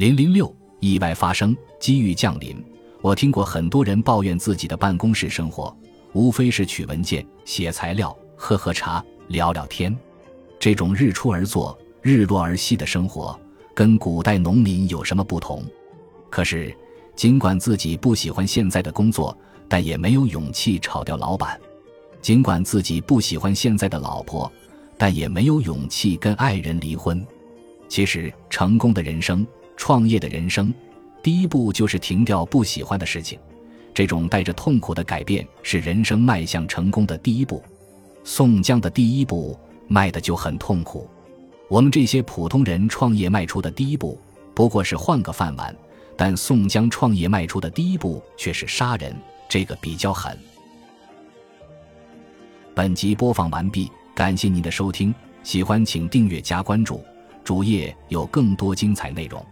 零零六，意外发生，机遇降临。我听过很多人抱怨自己的办公室生活，无非是取文件、写材料、喝喝茶、聊聊天。这种日出而作、日落而息的生活，跟古代农民有什么不同？可是，尽管自己不喜欢现在的工作，但也没有勇气炒掉老板；尽管自己不喜欢现在的老婆，但也没有勇气跟爱人离婚。其实，成功的人生、创业的人生，第一步就是停掉不喜欢的事情。这种带着痛苦的改变，是人生迈向成功的第一步。宋江的第一步迈的就很痛苦。我们这些普通人创业迈出的第一步，不过是换个饭碗。但宋江创业迈出的第一步却是杀人，这个比较狠。本集播放完毕，感谢您的收听，喜欢请订阅加关注，主页有更多精彩内容。